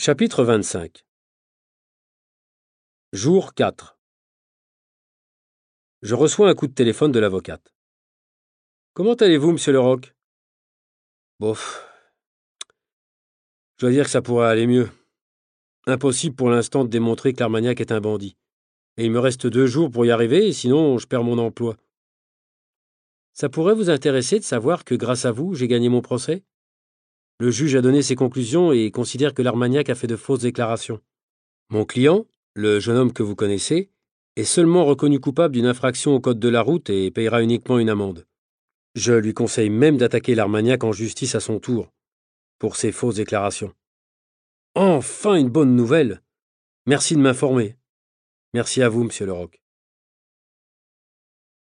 Chapitre 25 Jour 4 Je reçois un coup de téléphone de l'avocate. Comment allez-vous, monsieur Leroc? Bof. Je dois dire que ça pourrait aller mieux. Impossible pour l'instant de démontrer que l'Armagnac est un bandit. Et il me reste deux jours pour y arriver, sinon je perds mon emploi. Ça pourrait vous intéresser de savoir que grâce à vous, j'ai gagné mon procès? Le juge a donné ses conclusions et considère que l'Armagnac a fait de fausses déclarations. Mon client, le jeune homme que vous connaissez, est seulement reconnu coupable d'une infraction au code de la route et payera uniquement une amende. Je lui conseille même d'attaquer l'Armagnac en justice à son tour, pour ses fausses déclarations. Enfin une bonne nouvelle Merci de m'informer. Merci à vous, monsieur Leroc.